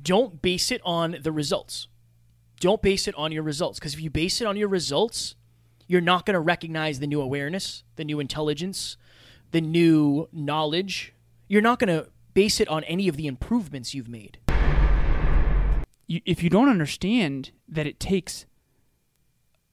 don't base it on the results. Don't base it on your results because if you base it on your results, you're not going to recognize the new awareness, the new intelligence, the new knowledge. You're not going to base it on any of the improvements you've made. If you don't understand that it takes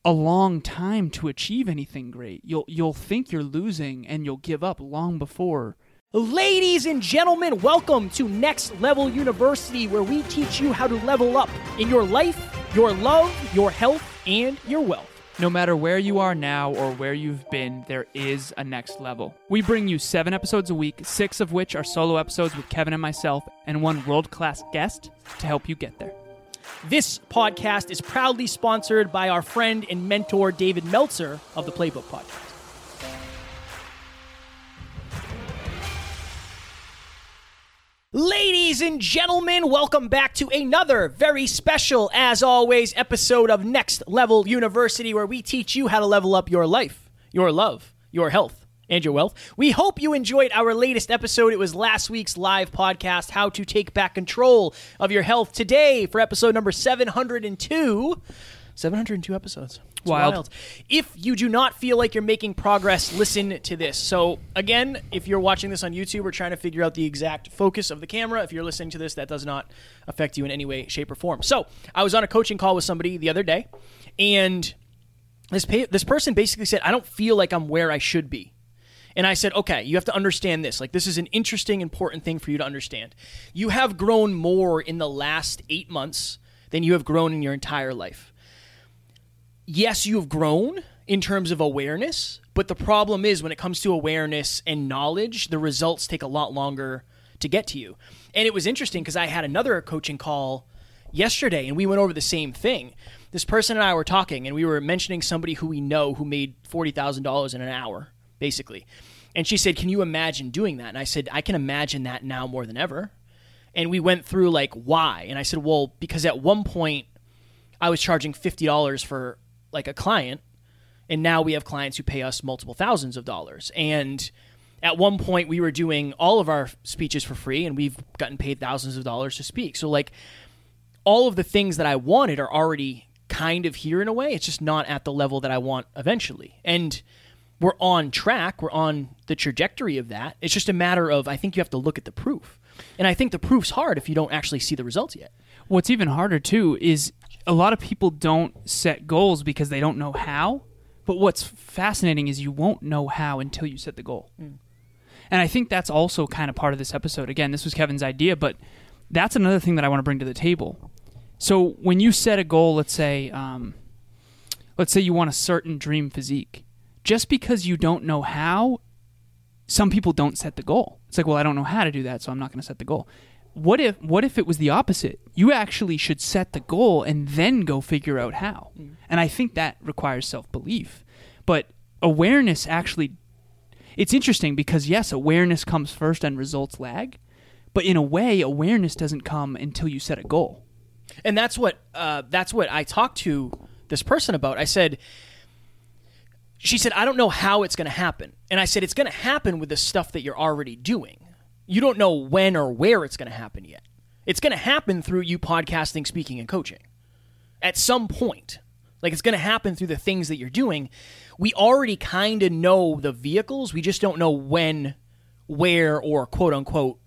a long time to achieve anything great, you'll you'll think you're losing and you'll give up long before. Ladies and gentlemen, welcome to Next Level University, where we teach you how to level up in your life, your love, your health, and your wealth. No matter where you are now or where you've been, there is a next level. We bring you seven episodes a week, six of which are solo episodes with Kevin and myself, and one world class guest to help you get there. This podcast is proudly sponsored by our friend and mentor David Meltzer of the Playbook Podcast. Ladies and gentlemen, welcome back to another very special, as always, episode of Next Level University, where we teach you how to level up your life, your love, your health, and your wealth. We hope you enjoyed our latest episode. It was last week's live podcast, How to Take Back Control of Your Health. Today, for episode number 702, 702 episodes. It's Wild. If you do not feel like you're making progress, listen to this. So, again, if you're watching this on YouTube, we're trying to figure out the exact focus of the camera. If you're listening to this, that does not affect you in any way, shape, or form. So, I was on a coaching call with somebody the other day, and this pa- this person basically said, "I don't feel like I'm where I should be." And I said, "Okay, you have to understand this. Like this is an interesting important thing for you to understand. You have grown more in the last 8 months than you have grown in your entire life. Yes, you have grown in terms of awareness, but the problem is when it comes to awareness and knowledge, the results take a lot longer to get to you. And it was interesting because I had another coaching call yesterday and we went over the same thing. This person and I were talking and we were mentioning somebody who we know who made $40,000 in an hour, basically. And she said, Can you imagine doing that? And I said, I can imagine that now more than ever. And we went through like why. And I said, Well, because at one point I was charging $50 for like a client and now we have clients who pay us multiple thousands of dollars. And at one point we were doing all of our speeches for free and we've gotten paid thousands of dollars to speak. So like all of the things that i wanted are already kind of here in a way. It's just not at the level that i want eventually. And we're on track. We're on the trajectory of that. It's just a matter of i think you have to look at the proof. And i think the proof's hard if you don't actually see the results yet. What's even harder too is a lot of people don't set goals because they don't know how. But what's fascinating is you won't know how until you set the goal. And I think that's also kind of part of this episode. Again, this was Kevin's idea, but that's another thing that I want to bring to the table. So when you set a goal, let's say, um, let's say you want a certain dream physique, just because you don't know how, some people don't set the goal. It's like, well, I don't know how to do that, so I'm not going to set the goal. What if what if it was the opposite? You actually should set the goal and then go figure out how. And I think that requires self-belief. But awareness actually it's interesting because yes, awareness comes first and results lag. But in a way, awareness doesn't come until you set a goal. and that's what uh, that's what I talked to this person about. I said, she said, I don't know how it's going to happen, and I said it's going to happen with the stuff that you're already doing. You don't know when or where it's going to happen yet. It's going to happen through you podcasting, speaking, and coaching. At some point, like it's going to happen through the things that you're doing. We already kind of know the vehicles. We just don't know when, where, or quote unquote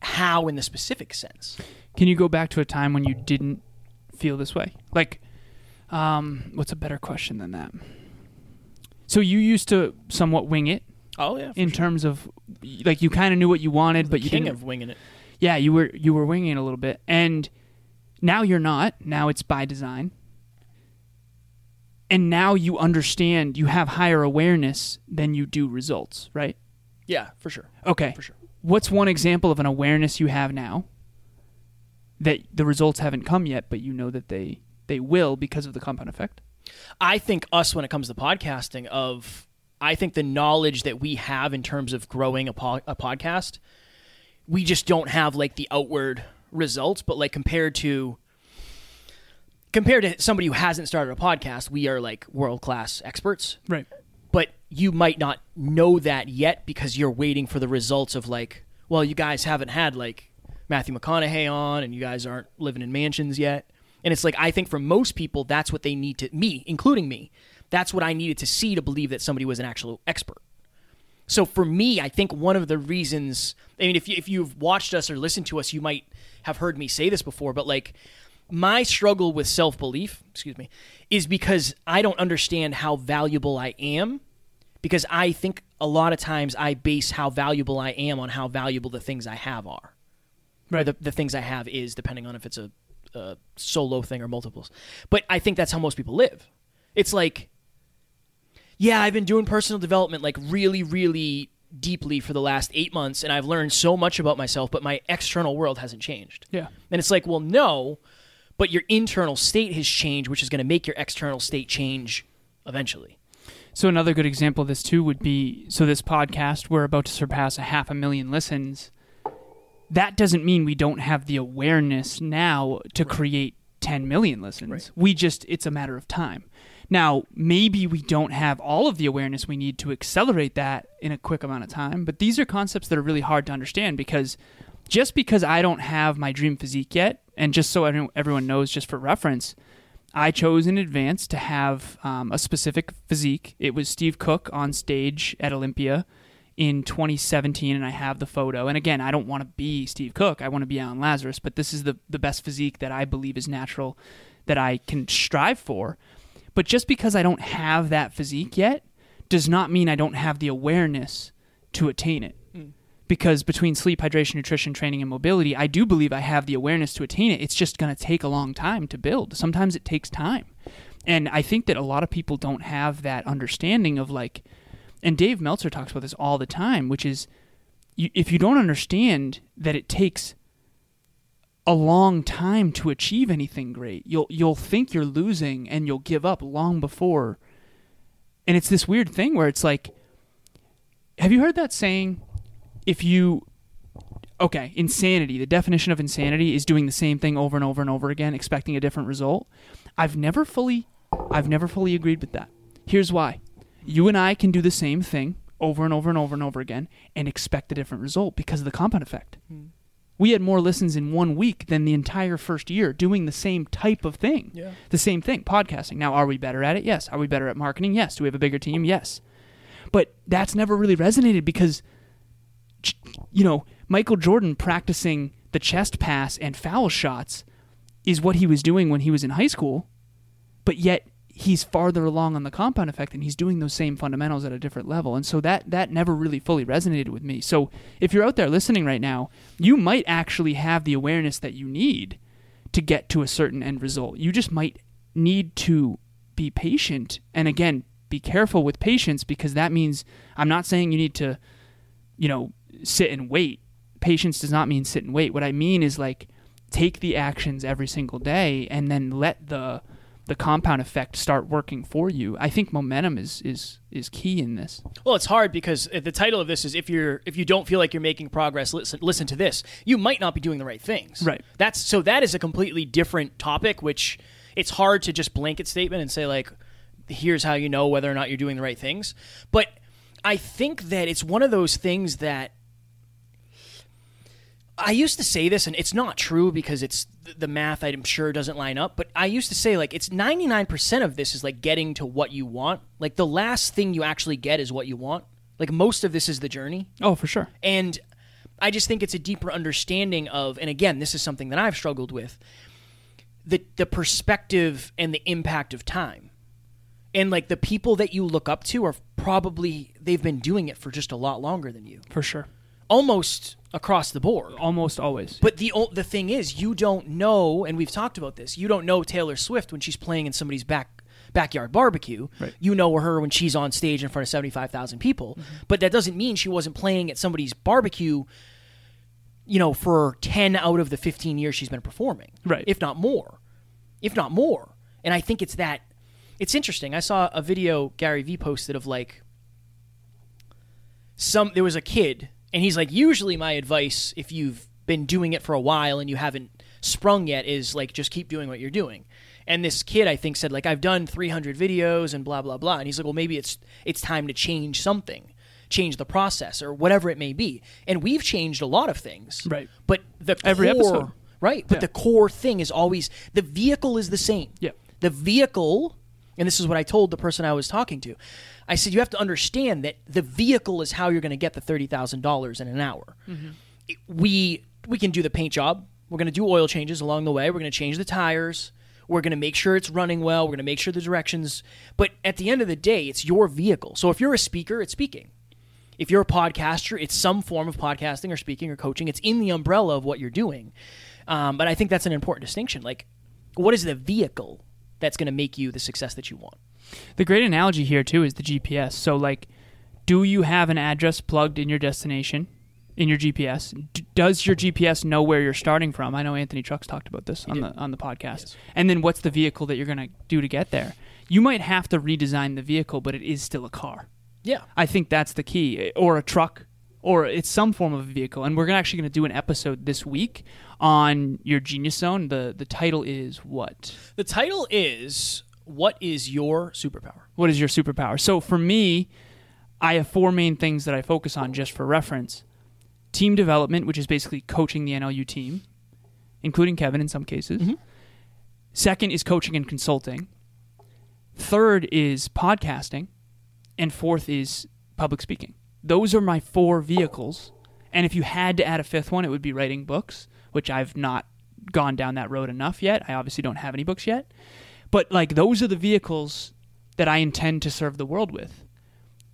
how in the specific sense. Can you go back to a time when you didn't feel this way? Like, um, what's a better question than that? So you used to somewhat wing it Oh yeah, in terms of like you kind of knew what you wanted, but you king didn't. of winging it. yeah, you were you were winging it a little bit, and now you're not. Now it's by design, and now you understand. You have higher awareness than you do results, right? Yeah, for sure, Okay. for sure. What's one example of an awareness you have now that the results haven't come yet, but you know that they they will because of the compound effect? I think us when it comes to podcasting of I think the knowledge that we have in terms of growing a, po- a podcast, we just don't have like the outward results, but like compared to compared to somebody who hasn't started a podcast, we are like world class experts. Right. But you might not know that yet because you're waiting for the results of like, well, you guys haven't had like Matthew McConaughey on and you guys aren't living in mansions yet. And it's like I think for most people that's what they need to me, including me. That's what I needed to see to believe that somebody was an actual expert. So for me, I think one of the reasons I mean if you if you've watched us or listened to us, you might have heard me say this before, but like my struggle with self-belief, excuse me, is because I don't understand how valuable I am because I think a lot of times I base how valuable I am on how valuable the things I have are. Right. The, the things I have is depending on if it's a, a solo thing or multiples. But I think that's how most people live. It's like, yeah, I've been doing personal development like really, really deeply for the last eight months, and I've learned so much about myself, but my external world hasn't changed. Yeah. And it's like, well, no, but your internal state has changed, which is going to make your external state change eventually. So another good example of this too would be so this podcast we're about to surpass a half a million listens. That doesn't mean we don't have the awareness now to create 10 million listens. Right. We just it's a matter of time. Now, maybe we don't have all of the awareness we need to accelerate that in a quick amount of time, but these are concepts that are really hard to understand because just because I don't have my dream physique yet, and just so everyone knows, just for reference, I chose in advance to have um, a specific physique. It was Steve Cook on stage at Olympia in 2017, and I have the photo. And again, I don't want to be Steve Cook. I want to be Alan Lazarus, but this is the, the best physique that I believe is natural that I can strive for. But just because I don't have that physique yet does not mean I don't have the awareness to attain it hmm. because between sleep, hydration, nutrition, training, and mobility, I do believe I have the awareness to attain it. It's just going to take a long time to build. Sometimes it takes time. And I think that a lot of people don't have that understanding of like, and Dave Meltzer talks about this all the time, which is you, if you don't understand that it takes a long time to achieve anything great, you'll you'll think you're losing and you'll give up long before. And it's this weird thing where it's like, have you heard that saying? if you okay, insanity, the definition of insanity is doing the same thing over and over and over again expecting a different result. I've never fully I've never fully agreed with that. Here's why. You and I can do the same thing over and over and over and over again and expect a different result because of the compound effect. Hmm. We had more listens in one week than the entire first year doing the same type of thing. Yeah. The same thing, podcasting. Now, are we better at it? Yes. Are we better at marketing? Yes. Do we have a bigger team? Yes. But that's never really resonated because you know, Michael Jordan practicing the chest pass and foul shots is what he was doing when he was in high school, but yet he's farther along on the compound effect and he's doing those same fundamentals at a different level. And so that that never really fully resonated with me. So if you're out there listening right now, you might actually have the awareness that you need to get to a certain end result. You just might need to be patient and again, be careful with patience because that means I'm not saying you need to you know, sit and wait. Patience does not mean sit and wait. What I mean is like take the actions every single day and then let the the compound effect start working for you. I think momentum is is is key in this. Well, it's hard because the title of this is if you're if you don't feel like you're making progress, listen listen to this. You might not be doing the right things. Right. That's so that is a completely different topic which it's hard to just blanket statement and say like here's how you know whether or not you're doing the right things. But I think that it's one of those things that I used to say this, and it's not true because it's the math. I'm sure doesn't line up. But I used to say like it's 99 percent of this is like getting to what you want. Like the last thing you actually get is what you want. Like most of this is the journey, Oh, for sure. and I just think it's a deeper understanding of. And again, this is something that I've struggled with the the perspective and the impact of time. And like the people that you look up to are probably they've been doing it for just a lot longer than you, For sure. Almost across the board. Almost always. But the the thing is, you don't know, and we've talked about this. You don't know Taylor Swift when she's playing in somebody's back backyard barbecue. Right. You know her when she's on stage in front of seventy five thousand people. Mm-hmm. But that doesn't mean she wasn't playing at somebody's barbecue. You know, for ten out of the fifteen years she's been performing, Right. If not more, if not more. And I think it's that. It's interesting. I saw a video Gary Vee posted of like some there was a kid and he's like usually my advice if you've been doing it for a while and you haven't sprung yet is like just keep doing what you're doing and this kid i think said like i've done 300 videos and blah blah blah and he's like well maybe it's it's time to change something change the process or whatever it may be. And we've changed a lot of things. Right. But the Every core, episode. right? But Yeah. the core thing is always the vehicle is the same. Yeah. The vehicle, and this is what I told the person I was talking to. I said you have to understand that the vehicle is how you're going to get the thirty thousand dollars in an hour. It- we we can do the paint job. We're going to do oil changes along the way. We're going to change the tires. We're going to make sure it's running well. We're going to make sure the directions. But at the end of the day, it's your vehicle. So if you're a speaker, it's speaking. If you're a podcaster, it's some form of podcasting or speaking or coaching. It's in the umbrella of what you're doing. Um, but I think that's an important distinction. Like, what is the vehicle that's going to make you the success that you want? The great analogy here too is the GPS. So like, do you have an address plugged in your destination in your GPS? D- does your GPS know where you're starting from? I know Anthony Trucks talked about this on did. the on the podcast. And then what's the vehicle that you're going to do to get there? You might have to redesign the vehicle, but it is still a car. Yeah. I think that's the key, or a truck, or it's some form of a vehicle. And we're actually going to do an episode this week on your Genius Zone. the The title is what? The title is What is Your Superpower? What is your superpower? So for me, I have four main things that I focus on just for reference. Team development, which is basically coaching the NLU team, including Kevin in some cases. Mm-hmm. Second is coaching and consulting. Third is podcasting. And fourth is public speaking. Those are my four vehicles. And if you had to add a fifth one, it would be writing books, which I've not gone down that road enough yet. I obviously don't have any books yet. But like those are the vehicles that I intend to serve the world with.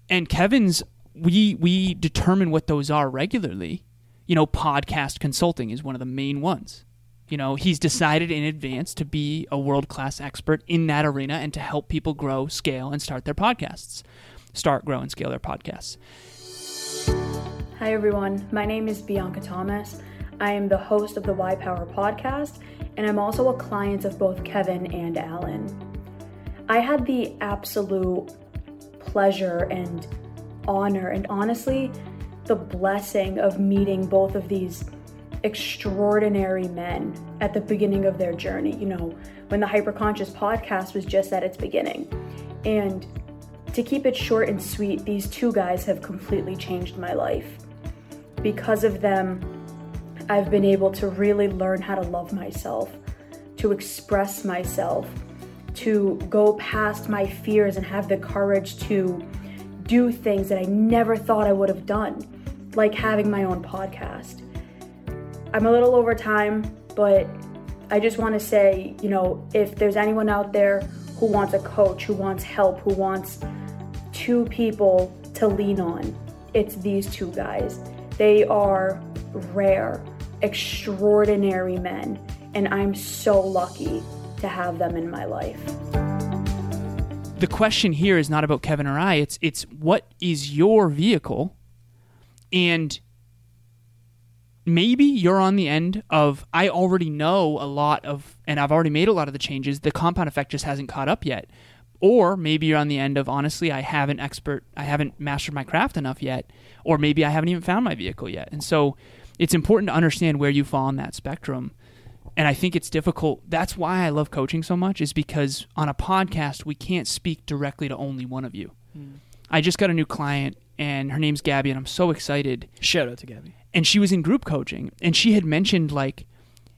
And Kevin's we we determine what those are regularly. You know, podcast consulting is one of the main ones. You know, he's decided in advance to be a world-class expert in that arena and to help people grow, scale and start their podcasts. Start, grow and scale their podcasts. Hi everyone, my name is Bianca Thomas. I am the host of the Y Power podcast, and I'm also a client of both Kevin and Alan. I had the absolute pleasure and honor, and honestly, the blessing of meeting both of these extraordinary men at the beginning of their journey. You know, when the Hyperconscious podcast was just at its beginning. And to keep it short and sweet, these two guys have completely changed my life. Because of them, I've been able to really learn how to love myself, to express myself, to go past my fears and have the courage to do things that I never thought I would have done, like having my own podcast. I'm a little over time, but I just want to say, you know, if there's anyone out there who wants a coach, who wants help, who wants two people to lean on, it's these two guys. They are rare, extraordinary men, and I'm so lucky to have them in my life. the question here is not about Kevin or I. It's it's what is your vehicle, and maybe you're on the end of I already know a lot of, and I've already made a lot of the changes. The compound effect just hasn't caught up yet, or maybe you're on the end of honestly I haven't expert, I haven't mastered my craft enough yet, or maybe I haven't even found my vehicle yet. And so it's important to understand where you fall on that spectrum and I think it's difficult. That's why I love coaching so much, is because on a podcast we can't speak directly to only one of you. Hmm. I just got a new client, and her name's Gabby, and I'm so excited. Shout out to Gabby. And she was in group coaching, and she had mentioned like,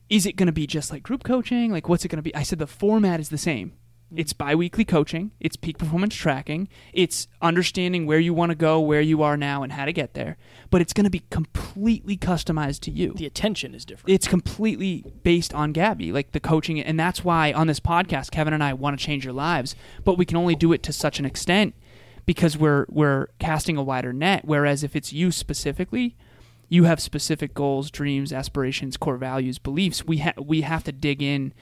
is it going to be just like group coaching? Like, what's it going to be? I said the format is the same. Mm. It's biweekly coaching. It's peak performance tracking. It's understanding where you want to go, where you are now, and how to get there. But it's going to be completely customized to you The attention is different. it's completely based on Gabby, like the coaching, and that's why on this podcast, Kevin and I want to change your lives, but we can only do it to such an extent because we're we're casting a wider net. Whereas if it's you specifically, you have specific goals, dreams, aspirations, core values, beliefs. We ha- we have to dig in,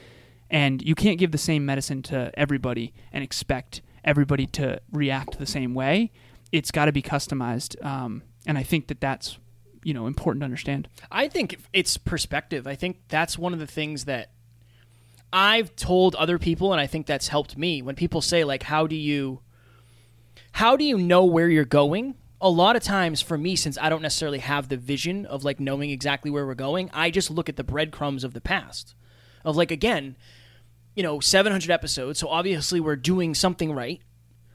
and you can't give the same medicine to everybody and expect everybody to react the same way. It's got to be customized, um, and I think that that's you know important to understand. I think it's perspective. I think that's one of the things that I've told other people, and I think that's helped me. When people say like, "How do you, how do you know where you're going?" A lot of times, for me, since I don't necessarily have the vision of like knowing exactly where we're going, I just look at the breadcrumbs of the past. Of like again, you know, 700 episodes, so obviously we're doing something right.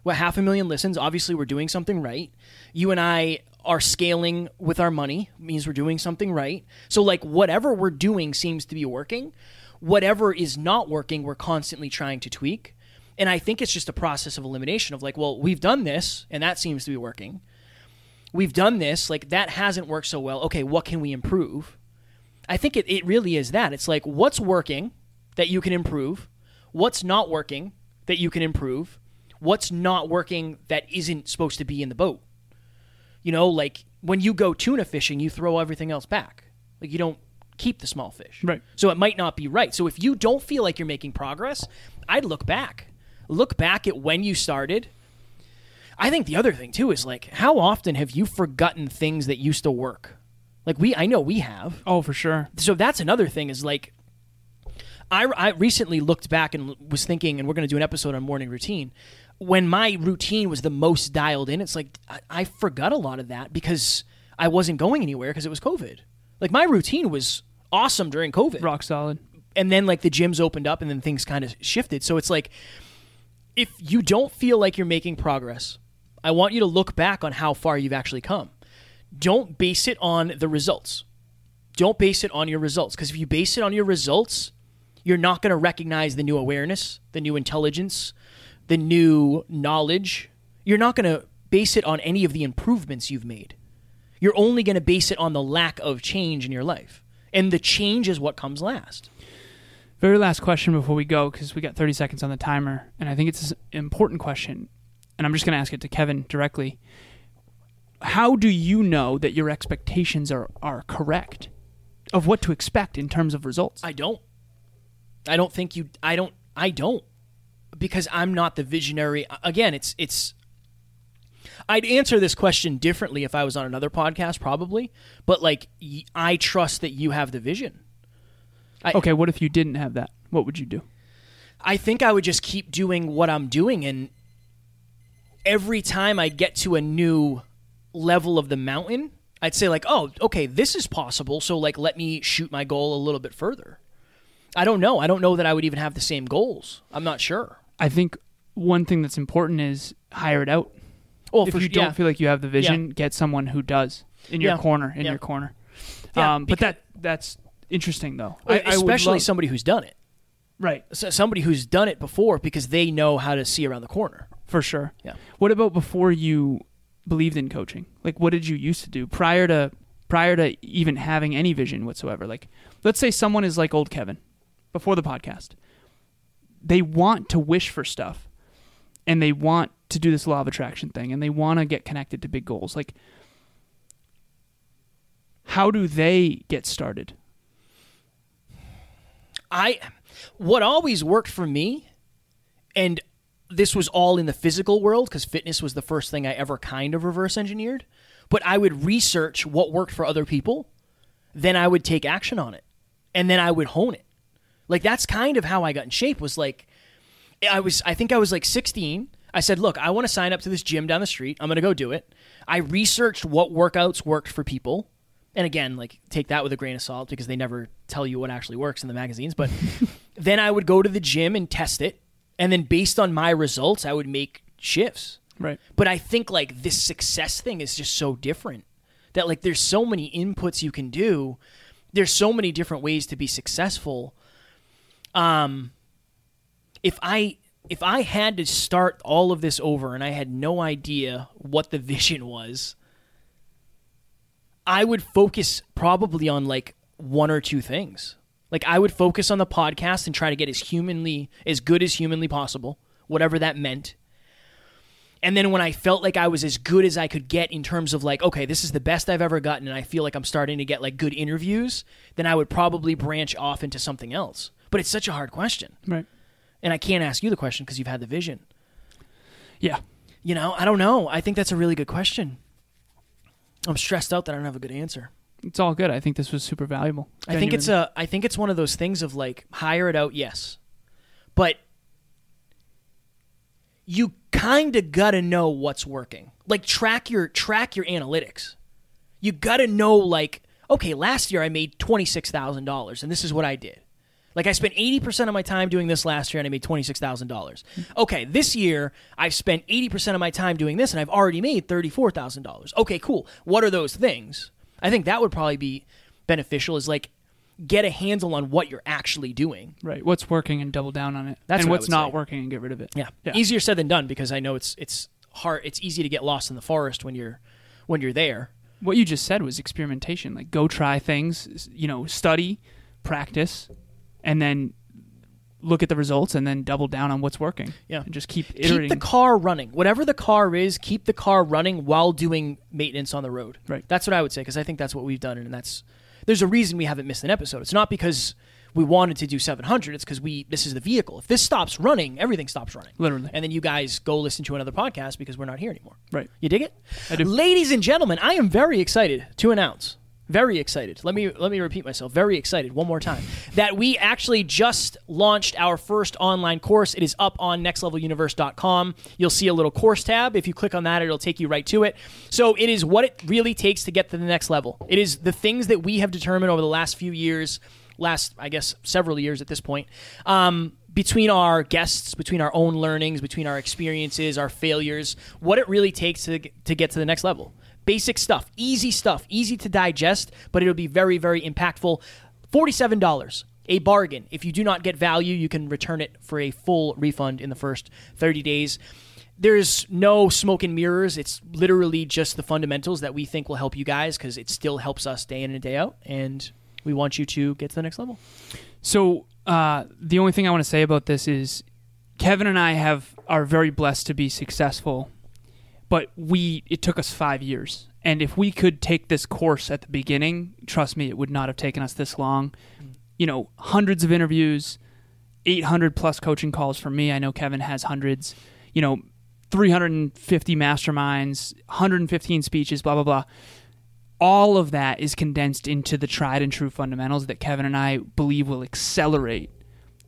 What half a million listens? Obviously, we're doing something right. You and I are scaling with our money means we're doing something right. So like whatever we're doing seems to be working. Whatever is not working, we're constantly trying to tweak. And I think it's just a process of elimination of like, well, we've done this and that seems to be working. We've done this, like that hasn't worked so well. Okay, what can we improve? I think it, it really is that. It's like what's working that you can improve, what's not working that you can improve, what's not working that isn't supposed to be in the boat. You know, like when you go tuna fishing, you throw everything else back. Like you don't keep the small fish. Right. So it might not be right. So if you don't feel like you're making progress, I'd look back. Look back at when you started. I think the other thing too is like how often have you forgotten things that used to work? Like we I know we have. Oh, for sure. So that's another thing is like I, I recently looked back and was thinking, and we're going to do an episode on morning routine. When my routine was the most dialed in, it's like I, I forgot a lot of that because I wasn't going anywhere because it was COVID. Like my routine was awesome during COVID, Rock solid. and then like the gyms opened up, and then things kind of shifted. So it's like if you don't feel like you're making progress, I want you to look back on how far you've actually come. Don't base it on the results. Don't base it on your results because if you base it on your results, you're not going to recognize the new awareness, the new intelligence, the new knowledge. You're not going to base it on any of the improvements you've made. You're only going to base it on the lack of change in your life. And the change is what comes last. Very last question before we go, because we got 30 seconds on the timer, and I think it's an important question, and I'm just going to ask it to Kevin directly. How do you know that your expectations are, are correct of what to expect in terms of results? I don't. I don't think you. I don't. I don't because I'm not the visionary. Again, it's it's. I'd answer this question differently if I was on another podcast, probably. But like, I trust that you have the vision. I, okay, what if you didn't have that? What would you do? I think I would just keep doing what I'm doing, and every time I get to a new level of the mountain, I'd say like, "Oh, okay, this is possible." So like, let me shoot my goal a little bit further. I don't know. I don't know that I would even have the same goals. I'm not sure. I think one thing that's important is hire it out. Oh, if you don't yeah. feel like you have the vision, get someone who does in your Yeah. corner. In Yeah. your corner. Yeah, um, but that that's interesting though. Well, I- I especially love- somebody who's done it. right So somebody who's done it before because they know how to see around the corner. for sure. Yeah. What about before you believed in coaching? Like, what did you used to do prior to prior to even having any vision whatsoever? Like, let's say someone is like old Kevin before the podcast. They want to wish for stuff, and they want to do this law of attraction thing, and they want to get connected to big goals. Like, how do they get started? I what always worked for me and this was all in the physical world because fitness was the first thing I ever kind of reverse engineered. But I would research what worked for other people, then I would take action on it, and then I would hone it. Like that's kind of how I got in shape. Was like, I was I think I was like 16. I said, look, I want to sign up to this gym down the street. I'm gonna go do it. I researched what workouts worked for people. And again, like take that with a grain of salt because they never tell you what actually works in the magazines. But then I would go to the gym and test it, and then based on my results, I would make shifts. Right. But I think like this success thing is just so different that like there's so many inputs you can do. There's so many different ways to be successful. Um if I if I had to start all of this over and I had no idea what the vision was, I would focus probably on like one or two things. Like I would focus on the podcast and try to get as humanly as good as humanly possible, whatever that meant. And then when I felt like I was as good as I could get in terms of like, okay, this is the best I've ever gotten and I feel like I'm starting to get like good interviews, then I would probably branch off into something else. But it's such a hard question. Right. And I can't ask you the question because you've had the vision. Yeah. You know, I don't know. I think that's a really good question. I'm stressed out that I don't have a good answer. It's all good. I think this was super valuable. I think it's a I think it's one of those things of like hire it out, yes. But you kind of got to know what's working. Like track your track your analytics. You got to know like okay, last year I made $26,000 and this is what I did. Like I spent 80% of my time doing this last year and I made $26,000. Mm-hmm. Okay, this year I've spent 80% of my time doing this and I've already made $34,000. Okay, cool. What are those things? I think that would probably be beneficial is like get a handle on what you're actually doing. Right. What's working and double down on it. That's and what what's not say. working and get rid of it. Yeah. Yeah. Easier said than done because I know it's it's hard it's easy to get lost in the forest when you're when you're there. What you just said was experimentation. Like go try things, you know, study, practice, and then look at the results and then double down on what's working. Yeah. And just keep Keep iterating. the car running. Whatever the car is, keep the car running while doing maintenance on the road. Right. That's what I would say because I think that's what we've done and that's there's a reason we haven't missed an episode. It's not because we wanted to do 700, it's because we this is the vehicle. If this stops running, everything stops running. Literally. And then you guys go listen to another podcast because we're not here anymore. Right. You dig it? I do. Ladies and gentlemen, I am very excited to announce. Very excited. Let me let me repeat myself. Very excited one more time that we actually just launched our first online course. It is up on nextleveluniversity.com. You'll see a little course tab. If you click on that, it'll take you right to it. So it is what it really takes to get to the next level. It is the things that we have determined over the last few years, last I guess several years at this point. Um, between our guests, between our own learnings, between our experiences, our failures, what it really takes to, to get to the next level. Basic stuff, easy stuff, easy to digest, but it'll be very, very impactful. $47, a bargain. If you do not get value, you can return it for a full refund in the first 30 days. There's no smoke and mirrors. It's literally just the fundamentals that we think will help you guys because it still helps us day in and day out. And we want you to get to the next level. So uh, the only thing I want to say about this is Kevin and I have are very blessed to be successful, but we it took us five years. And if we could take this course at the beginning, trust me, it would not have taken us this long. Mm. You know, hundreds of interviews, 800 plus coaching calls for me. I know Kevin has hundreds. You know, 350 masterminds, 115 speeches, blah blah blah all of that is condensed into the tried and true fundamentals that Kevin and I believe will accelerate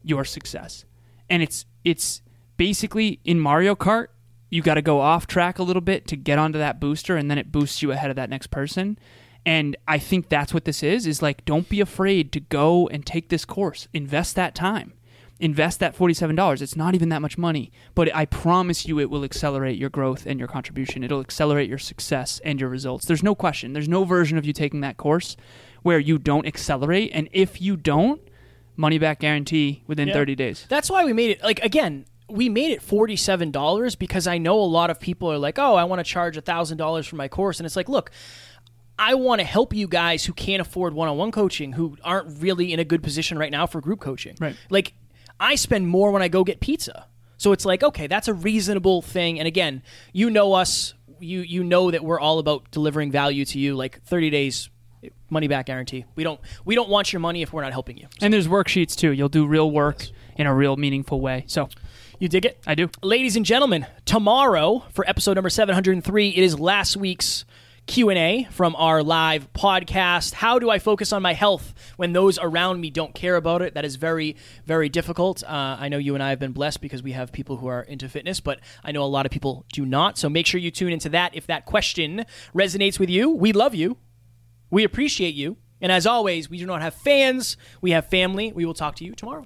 your success. And it's it's basically in Mario Kart, you got to go off track a little bit to get onto that booster and then it boosts you ahead of that next person. And I think that's what this is is like don't be afraid to go and take this course. Invest that time. Invest that $47. It's not even that much money, but I promise you it will accelerate your growth and your contribution. It'll accelerate your success and your results. There's no question. There's no version of you taking that course where you don't accelerate. And if you don't, money back guarantee within Yeah. 30 days. That's why we made it like again. We made it forty-seven dollars because I know a lot of people are like, "Oh, I want to charge thousand dollars for my course," and it's like, look, I want to help you guys who can't afford one-on-one coaching, who aren't really in a good position right now for group coaching. Right. Like, I spend more when I go get pizza, so it's like, okay, that's a reasonable thing. And again, you know us, you you know that we're all about delivering value to you. Like thirty days, money back guarantee. We don't we don't want your money if we're not helping you. And there's worksheets too. You'll do real work in a real meaningful way. So You dig it? I do. ladies and gentlemen tomorrow for episode number 703 it is last week's q&a from our live podcast. How do i focus on my health when those around me don't care about it? That is very very difficult. Uh, i know you and i have been blessed because we have people who are into fitness but i know a lot of people do not. So make sure you tune into that if that question resonates with you. We love you. We appreciate you. And as always we do not have fans. We have family. We will talk to you tomorrow